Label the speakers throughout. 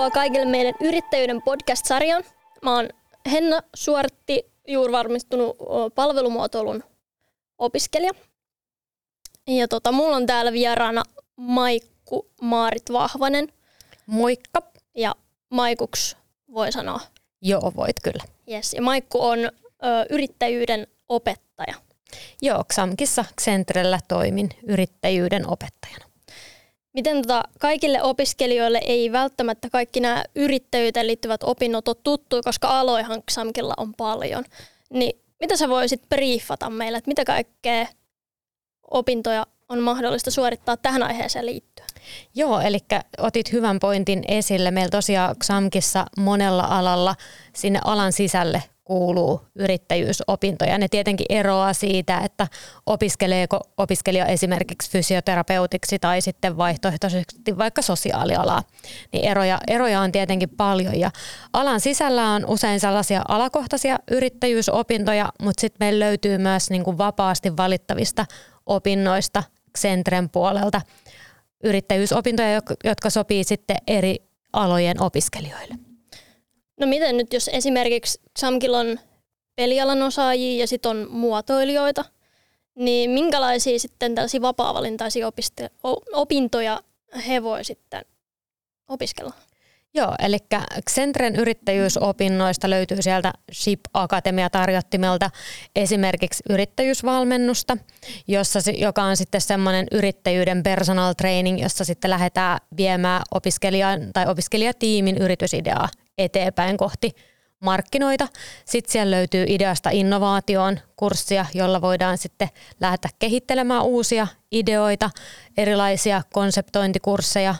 Speaker 1: Tervetuloa kaikille meidän yrittäjyyden podcast-sarjaan. Mä oon Henna Suortti, juuri valmistunut palvelumuotoilun opiskelija. Ja tota, mulla on täällä vieraana Maikku Maarit Vahvanen.
Speaker 2: Moikka.
Speaker 1: Ja Maikuks voi sanoa.
Speaker 2: Joo, voit kyllä.
Speaker 1: Yes. Ja Maikku on ö, yrittäjyyden opettaja.
Speaker 2: Joo, XAMKissa Centrellä toimin yrittäjyyden opettajana.
Speaker 1: Miten tota, kaikille opiskelijoille ei välttämättä kaikki nämä yrittäjyyteen liittyvät opinnot ole tuttuja, koska aloihan XAMKilla on paljon. Niin mitä sä voisit briefata meille, että mitä kaikkea opintoja on mahdollista suorittaa tähän aiheeseen liittyen?
Speaker 2: Joo, eli otit hyvän pointin esille. Meillä tosiaan XAMKissa monella alalla sinne alan sisälle kuuluu yrittäjyysopintoja. Ne tietenkin eroaa siitä, että opiskeleeko opiskelija esimerkiksi fysioterapeutiksi tai sitten vaihtoehtoisesti vaikka sosiaalialaa. Niin eroja, eroja on tietenkin paljon ja alan sisällä on usein sellaisia alakohtaisia yrittäjyysopintoja, mutta sitten meillä löytyy myös niin kuin vapaasti valittavista opinnoista Centren puolelta yrittäjyysopintoja, jotka sopii sitten eri alojen opiskelijoille.
Speaker 1: No miten nyt, jos esimerkiksi Xamkilla on pelialan osaajia ja sitten on muotoilijoita, niin minkälaisia sitten tällaisia vapaa-valintaisia opiste- opintoja he voi sitten opiskella?
Speaker 2: Joo, eli Xentren yrittäjyysopinnoista löytyy sieltä SHIP Akatemia tarjottimelta esimerkiksi yrittäjyysvalmennusta, jossa, joka on sitten semmoinen yrittäjyyden personal training, jossa sitten lähdetään viemään opiskelijan tai opiskelijatiimin yritysideaa eteenpäin kohti markkinoita. Sitten siellä löytyy ideasta innovaatioon kurssia, jolla voidaan sitten lähteä kehittelemään uusia ideoita, erilaisia konseptointikursseja,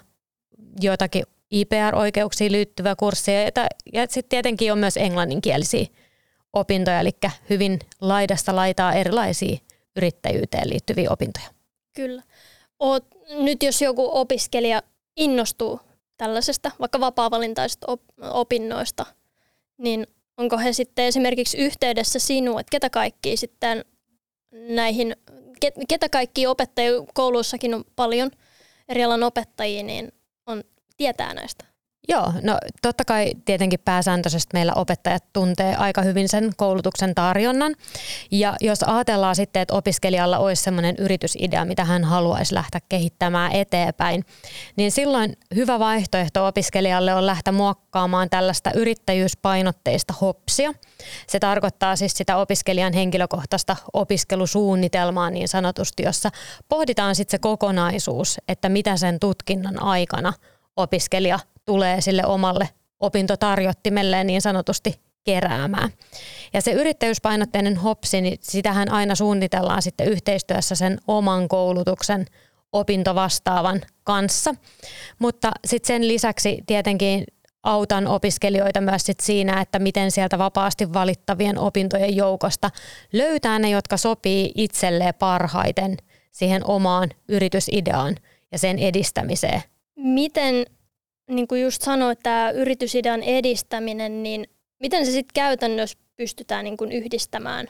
Speaker 2: joitakin IPR-oikeuksiin liittyviä kursseja ja sitten tietenkin on myös englanninkielisiä opintoja, eli hyvin laidasta laitaa erilaisia yrittäjyyteen liittyviä opintoja.
Speaker 1: Kyllä. Oot, nyt jos joku opiskelija innostuu tällaisesta vaikka vapaa-valintaisista opinnoista, niin onko he sitten esimerkiksi yhteydessä sinuun, että ketä kaikki sitten näihin, ketä kaikki opettajia, kouluissakin on paljon eri alan opettajia, niin on, tietää näistä?
Speaker 2: Joo, no totta kai tietenkin pääsääntöisesti meillä opettajat tuntee aika hyvin sen koulutuksen tarjonnan. Ja jos ajatellaan sitten, että opiskelijalla olisi sellainen yritysidea, mitä hän haluaisi lähteä kehittämään eteenpäin, niin silloin hyvä vaihtoehto opiskelijalle on lähteä muokkaamaan tällaista yrittäjyyspainotteista hopsia. Se tarkoittaa siis sitä opiskelijan henkilökohtaista opiskelusuunnitelmaa niin sanotusti, jossa pohditaan sitten se kokonaisuus, että mitä sen tutkinnon aikana opiskelija tulee sille omalle opintotarjottimelleen niin sanotusti keräämään. Ja se yrittäjyyspainotteinen hopsi, niin sitähän aina suunnitellaan sitten yhteistyössä sen oman koulutuksen opintovastaavan kanssa. Mutta sitten sen lisäksi tietenkin autan opiskelijoita myös sit siinä, että miten sieltä vapaasti valittavien opintojen joukosta löytää ne, jotka sopii itselleen parhaiten siihen omaan yritysideaan ja sen edistämiseen.
Speaker 1: Miten niin kuin just sanoit, tämä yritysidean edistäminen, niin miten se sitten käytännössä pystytään niin kuin yhdistämään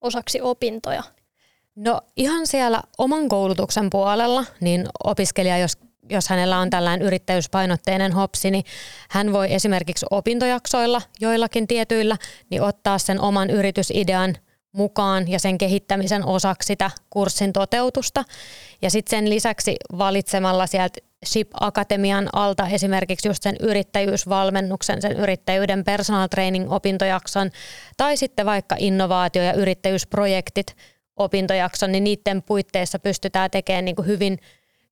Speaker 1: osaksi opintoja?
Speaker 2: No ihan siellä oman koulutuksen puolella, niin opiskelija, jos, jos hänellä on tällainen yrittäjyyspainotteinen hopsi, niin hän voi esimerkiksi opintojaksoilla joillakin tietyillä niin ottaa sen oman yritysidean mukaan ja sen kehittämisen osaksi sitä kurssin toteutusta. Ja sitten sen lisäksi valitsemalla sieltä SHIP Akatemian alta esimerkiksi just sen yrittäjyysvalmennuksen, sen yrittäjyyden personal training opintojakson tai sitten vaikka innovaatio- ja yrittäjyysprojektit opintojakson, niin niiden puitteissa pystytään tekemään niin kuin hyvin,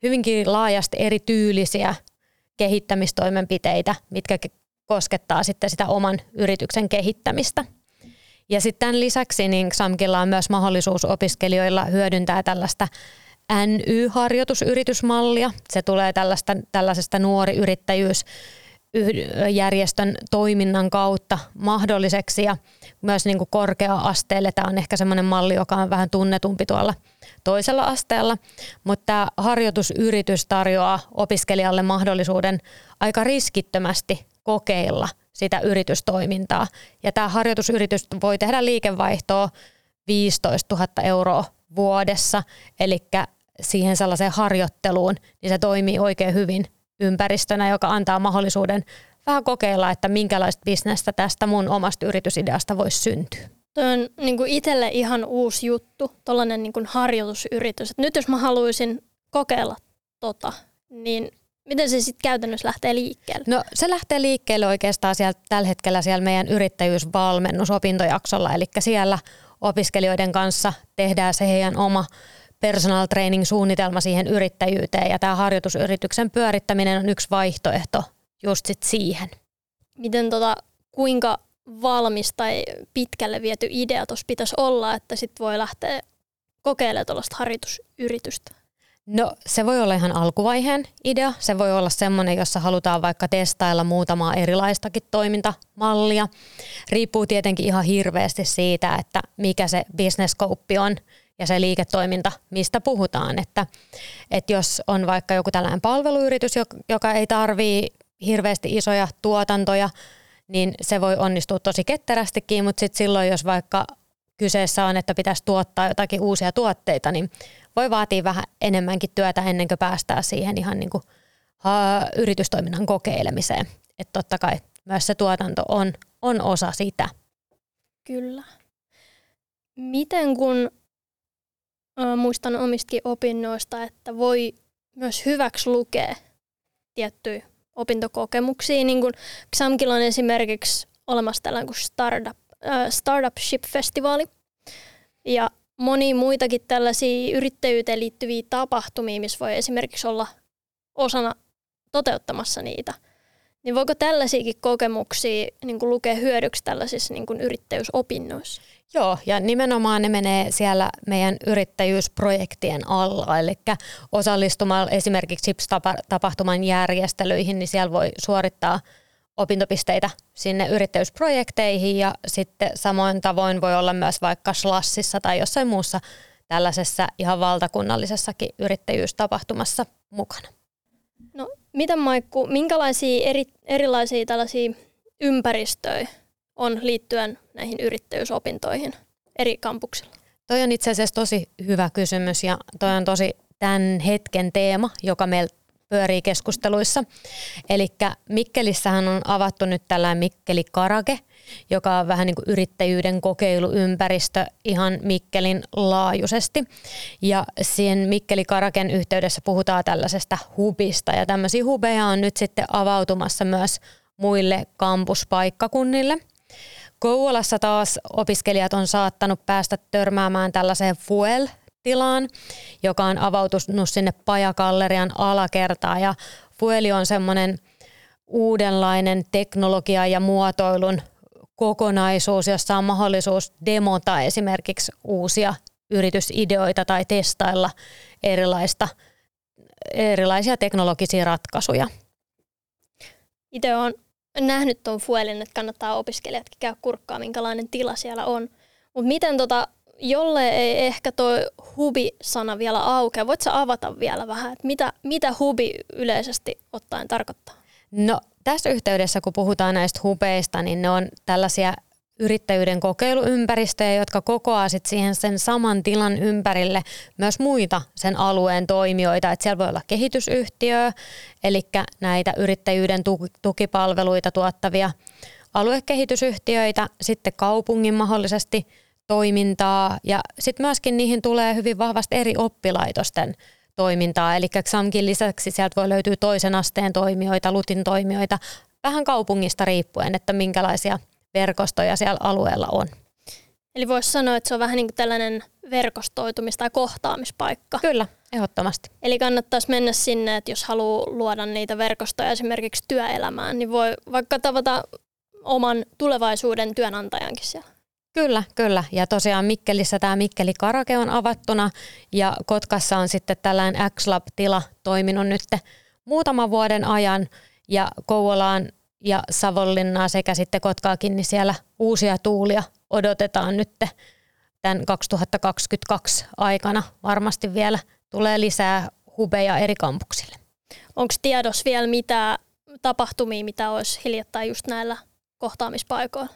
Speaker 2: hyvinkin laajasti erityylisiä kehittämistoimenpiteitä, mitkä koskettaa sitten sitä oman yrityksen kehittämistä. Ja sitten tämän lisäksi niin XAMKilla on myös mahdollisuus opiskelijoilla hyödyntää tällaista NY-harjoitusyritysmallia. Se tulee tällaista, tällaisesta nuori yrittäjyys järjestön toiminnan kautta mahdolliseksi ja myös niin kuin korkea-asteelle. Tämä on ehkä semmoinen malli, joka on vähän tunnetumpi tuolla toisella asteella, mutta tämä harjoitusyritys tarjoaa opiskelijalle mahdollisuuden aika riskittömästi kokeilla sitä yritystoimintaa. Ja tämä harjoitusyritys voi tehdä liikevaihtoa 15 000 euroa vuodessa, eli siihen sellaiseen harjoitteluun, niin se toimii oikein hyvin ympäristönä, joka antaa mahdollisuuden vähän kokeilla, että minkälaista bisnestä tästä mun omasta yritysideasta voisi syntyä.
Speaker 1: Tuo on niin kuin itselle ihan uusi juttu, tuollainen niin harjoitusyritys. Et nyt jos mä haluaisin kokeilla tota, niin miten se sitten käytännössä lähtee liikkeelle?
Speaker 2: No se lähtee liikkeelle oikeastaan siellä, tällä hetkellä siellä meidän yrittäjyysvalmennusopintojaksolla, eli siellä opiskelijoiden kanssa tehdään se heidän oma personal training suunnitelma siihen yrittäjyyteen ja tämä harjoitusyrityksen pyörittäminen on yksi vaihtoehto just sit siihen.
Speaker 1: Miten tota, kuinka valmis tai pitkälle viety idea tuossa pitäisi olla, että sitten voi lähteä kokeilemaan tuollaista harjoitusyritystä?
Speaker 2: No se voi olla ihan alkuvaiheen idea. Se voi olla semmoinen, jossa halutaan vaikka testailla muutamaa erilaistakin toimintamallia. Riippuu tietenkin ihan hirveästi siitä, että mikä se business on ja se liiketoiminta, mistä puhutaan. Että, että jos on vaikka joku tällainen palveluyritys, joka ei tarvii hirveästi isoja tuotantoja, niin se voi onnistua tosi ketterästikin, mutta sitten silloin, jos vaikka kyseessä on, että pitäisi tuottaa jotakin uusia tuotteita, niin voi vaatia vähän enemmänkin työtä ennen kuin päästään siihen ihan niin kuin, uh, yritystoiminnan kokeilemiseen. Että totta kai myös se tuotanto on, on osa sitä.
Speaker 1: Kyllä. Miten kun uh, muistan omistakin opinnoista, että voi myös hyväksi lukea tiettyjä opintokokemuksia, niin kuin XAMKilla on esimerkiksi olemassa tällainen kuin Startup, Startup Ship-festivaali. Ja moni muitakin tällaisia yrittäjyyteen liittyviä tapahtumia, missä voi esimerkiksi olla osana toteuttamassa niitä. Niin voiko tällaisiakin kokemuksia niin kuin lukea hyödyksi tällaisissa niin kuin yrittäjyysopinnoissa?
Speaker 2: Joo, ja nimenomaan ne menee siellä meidän yrittäjyysprojektien alla, eli osallistumalla esimerkiksi CHIPS-tapahtuman järjestelyihin, niin siellä voi suorittaa – opintopisteitä sinne yrittäjyysprojekteihin ja sitten samoin tavoin voi olla myös vaikka Slassissa tai jossain muussa tällaisessa ihan valtakunnallisessakin yrittäjyystapahtumassa mukana.
Speaker 1: No mitä Maikku, minkälaisia eri, erilaisia tällaisia ympäristöjä on liittyen näihin yrittäjyysopintoihin eri kampuksilla?
Speaker 2: Toi on itse asiassa tosi hyvä kysymys ja toi on tosi tämän hetken teema, joka meillä pyörii keskusteluissa. Eli Mikkelissähän on avattu nyt tällainen Mikkeli Karake, joka on vähän niin kuin yrittäjyyden kokeiluympäristö ihan Mikkelin laajuisesti. Ja siihen Mikkeli Karaken yhteydessä puhutaan tällaisesta hubista ja tämmöisiä hubeja on nyt sitten avautumassa myös muille kampuspaikkakunnille. Kouvolassa taas opiskelijat on saattanut päästä törmäämään tällaiseen Fuel tilaan, joka on avautunut sinne Pajakallerian alakertaan ja Fueli on semmoinen uudenlainen teknologia ja muotoilun kokonaisuus, jossa on mahdollisuus demota esimerkiksi uusia yritysideoita tai testailla erilaista, erilaisia teknologisia ratkaisuja.
Speaker 1: Itse olen nähnyt tuon Fuelin, että kannattaa opiskelijatkin käydä kurkkaa, minkälainen tila siellä on. Mutta miten tota jolle ei ehkä tuo hubi-sana vielä aukea, voitko avata vielä vähän, että mitä, mitä hubi yleisesti ottaen tarkoittaa?
Speaker 2: No tässä yhteydessä, kun puhutaan näistä hubeista, niin ne on tällaisia yrittäjyyden kokeiluympäristöjä, jotka kokoaa sit siihen sen saman tilan ympärille myös muita sen alueen toimijoita. Et siellä voi olla kehitysyhtiö, eli näitä yrittäjyyden tukipalveluita tuottavia aluekehitysyhtiöitä, sitten kaupungin mahdollisesti – toimintaa ja sitten myöskin niihin tulee hyvin vahvasti eri oppilaitosten toimintaa. Eli XAMKin lisäksi sieltä voi löytyä toisen asteen toimijoita, lutin toimijoita, vähän kaupungista riippuen, että minkälaisia verkostoja siellä alueella on.
Speaker 1: Eli voisi sanoa, että se on vähän niin kuin tällainen verkostoitumis- tai kohtaamispaikka.
Speaker 2: Kyllä, ehdottomasti.
Speaker 1: Eli kannattaisi mennä sinne, että jos haluaa luoda niitä verkostoja esimerkiksi työelämään, niin voi vaikka tavata oman tulevaisuuden työnantajankin siellä.
Speaker 2: Kyllä, kyllä. Ja tosiaan Mikkelissä tämä Mikkeli Karake on avattuna ja Kotkassa on sitten tällainen X-Lab-tila toiminut nyt muutaman vuoden ajan ja Kouvolaan ja Savonlinnaa sekä sitten Kotkaakin, niin siellä uusia tuulia odotetaan nyt tämän 2022 aikana. Varmasti vielä tulee lisää hubeja eri kampuksille.
Speaker 1: Onko tiedossa vielä mitä tapahtumia, mitä olisi hiljattain just näillä kohtaamispaikoilla?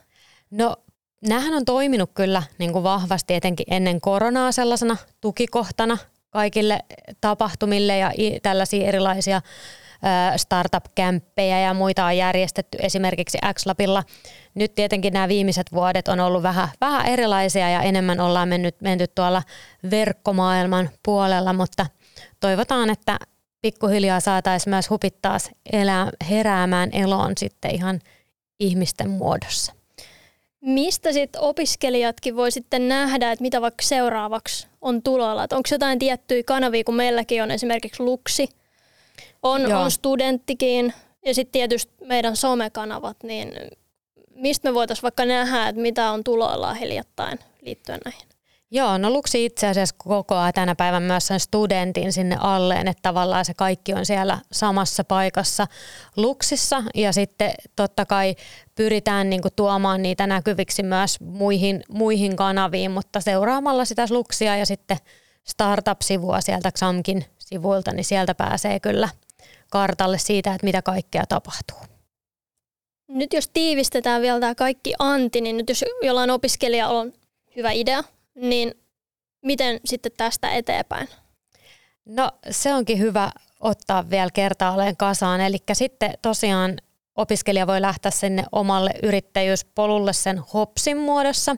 Speaker 2: No Nämähän on toiminut kyllä niin kuin vahvasti etenkin ennen koronaa sellaisena tukikohtana kaikille tapahtumille ja tällaisia erilaisia startup-kämppejä ja muita on järjestetty esimerkiksi X-Labilla. Nyt tietenkin nämä viimeiset vuodet on ollut vähän, vähän erilaisia ja enemmän ollaan mennyt, menty tuolla verkkomaailman puolella, mutta toivotaan, että pikkuhiljaa saataisiin myös hupit taas elää, heräämään eloon sitten ihan ihmisten muodossa.
Speaker 1: Mistä sitten opiskelijatkin voi sitten nähdä, että mitä vaikka seuraavaksi on tulolla? Että onko jotain tiettyjä kanavia, kun meilläkin on esimerkiksi Luksi, on, on studenttikin ja sitten tietysti meidän somekanavat, niin mistä me voitaisiin vaikka nähdä, että mitä on tuloilla hiljattain liittyen näihin?
Speaker 2: Joo, no Luksi itse asiassa kokoaa tänä päivän myös sen studentin sinne alleen, että tavallaan se kaikki on siellä samassa paikassa Luksissa ja sitten totta kai pyritään niin kuin tuomaan niitä näkyviksi myös muihin, muihin kanaviin, mutta seuraamalla sitä Luksia ja sitten startup-sivua sieltä XAMKin sivuilta, niin sieltä pääsee kyllä kartalle siitä, että mitä kaikkea tapahtuu.
Speaker 1: Nyt jos tiivistetään vielä tämä kaikki anti, niin nyt jos jollain opiskelijalla on hyvä idea, niin miten sitten tästä eteenpäin?
Speaker 2: No se onkin hyvä ottaa vielä kertaalleen kasaan. Eli sitten tosiaan opiskelija voi lähteä sinne omalle yrittäjyyspolulle sen HOPSin muodossa.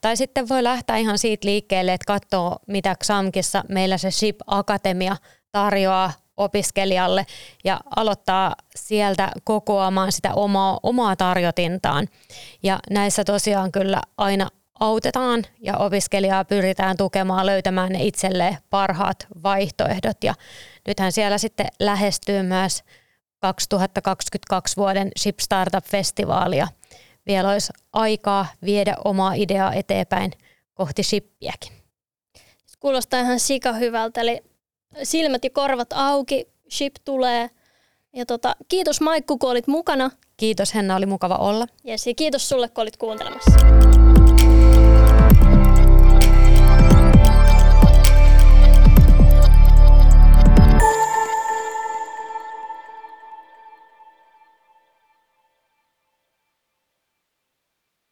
Speaker 2: Tai sitten voi lähteä ihan siitä liikkeelle, että katsoo mitä XAMKissa meillä se SHIP Akatemia tarjoaa opiskelijalle ja aloittaa sieltä kokoamaan sitä omaa, omaa tarjotintaan. Ja näissä tosiaan kyllä aina autetaan ja opiskelijaa pyritään tukemaan löytämään ne itselleen parhaat vaihtoehdot. Ja nythän siellä sitten lähestyy myös 2022 vuoden Ship Startup-festivaalia. Vielä olisi aikaa viedä omaa ideaa eteenpäin kohti shippiäkin.
Speaker 1: Kuulostaa ihan sika hyvältä, eli silmät ja korvat auki, ship tulee. Ja tota, kiitos Maikku, kun olit mukana.
Speaker 2: Kiitos Henna, oli mukava olla.
Speaker 1: Yes, ja kiitos sulle, kun olit kuuntelemassa.